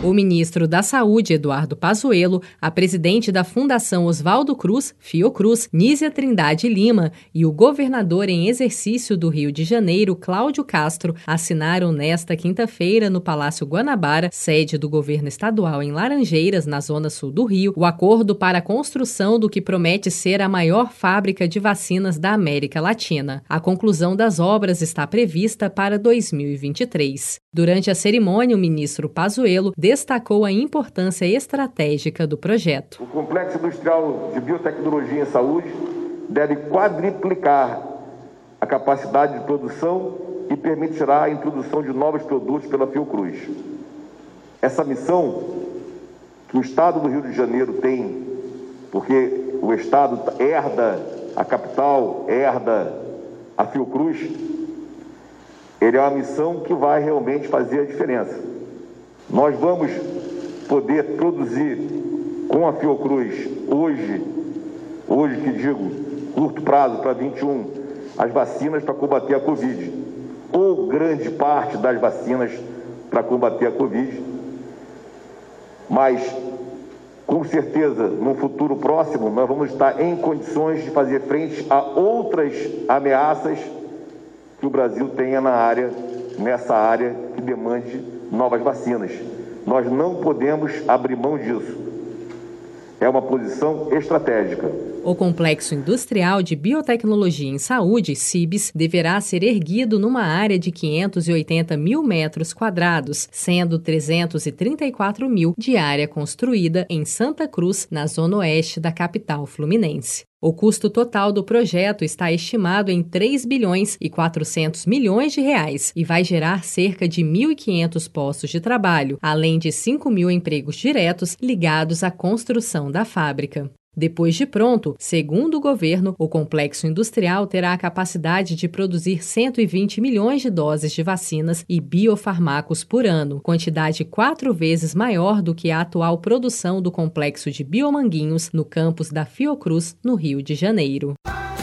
O ministro da Saúde, Eduardo Pazuello, a presidente da Fundação Oswaldo Cruz, Fiocruz, Nízia Trindade Lima e o governador em exercício do Rio de Janeiro, Cláudio Castro, assinaram nesta quinta-feira no Palácio Guanabara, sede do governo estadual em Laranjeiras, na zona sul do Rio, o acordo para a construção do que promete ser a maior fábrica de vacinas da América Latina. A conclusão das obras está prevista para 2023. Durante a cerimônia, o ministro Pazuello destacou a importância estratégica do projeto. O Complexo Industrial de Biotecnologia em Saúde deve quadriplicar a capacidade de produção e permitirá a introdução de novos produtos pela Fiocruz. Essa missão que o Estado do Rio de Janeiro tem, porque o Estado herda a capital, herda a Fiocruz, ele é uma missão que vai realmente fazer a diferença. Nós vamos poder produzir com a Fiocruz hoje, hoje que digo, curto prazo para 21, as vacinas para combater a Covid, ou grande parte das vacinas para combater a Covid, mas com certeza, no futuro próximo, nós vamos estar em condições de fazer frente a outras ameaças que o Brasil tenha na área, nessa área que demande novas vacinas. Nós não podemos abrir mão disso. É uma posição estratégica. O Complexo Industrial de Biotecnologia em Saúde, CIBS, deverá ser erguido numa área de 580 mil metros quadrados, sendo 334 mil de área construída em Santa Cruz, na zona oeste da capital fluminense. O custo total do projeto está estimado em 3 bilhões e 400 milhões de reais e vai gerar cerca de 1.500 postos de trabalho, além de 5 mil empregos diretos ligados à construção da fábrica. Depois de pronto, segundo o governo, o complexo industrial terá a capacidade de produzir 120 milhões de doses de vacinas e biofarmacos por ano, quantidade quatro vezes maior do que a atual produção do complexo de Biomanguinhos no campus da Fiocruz, no Rio de Janeiro.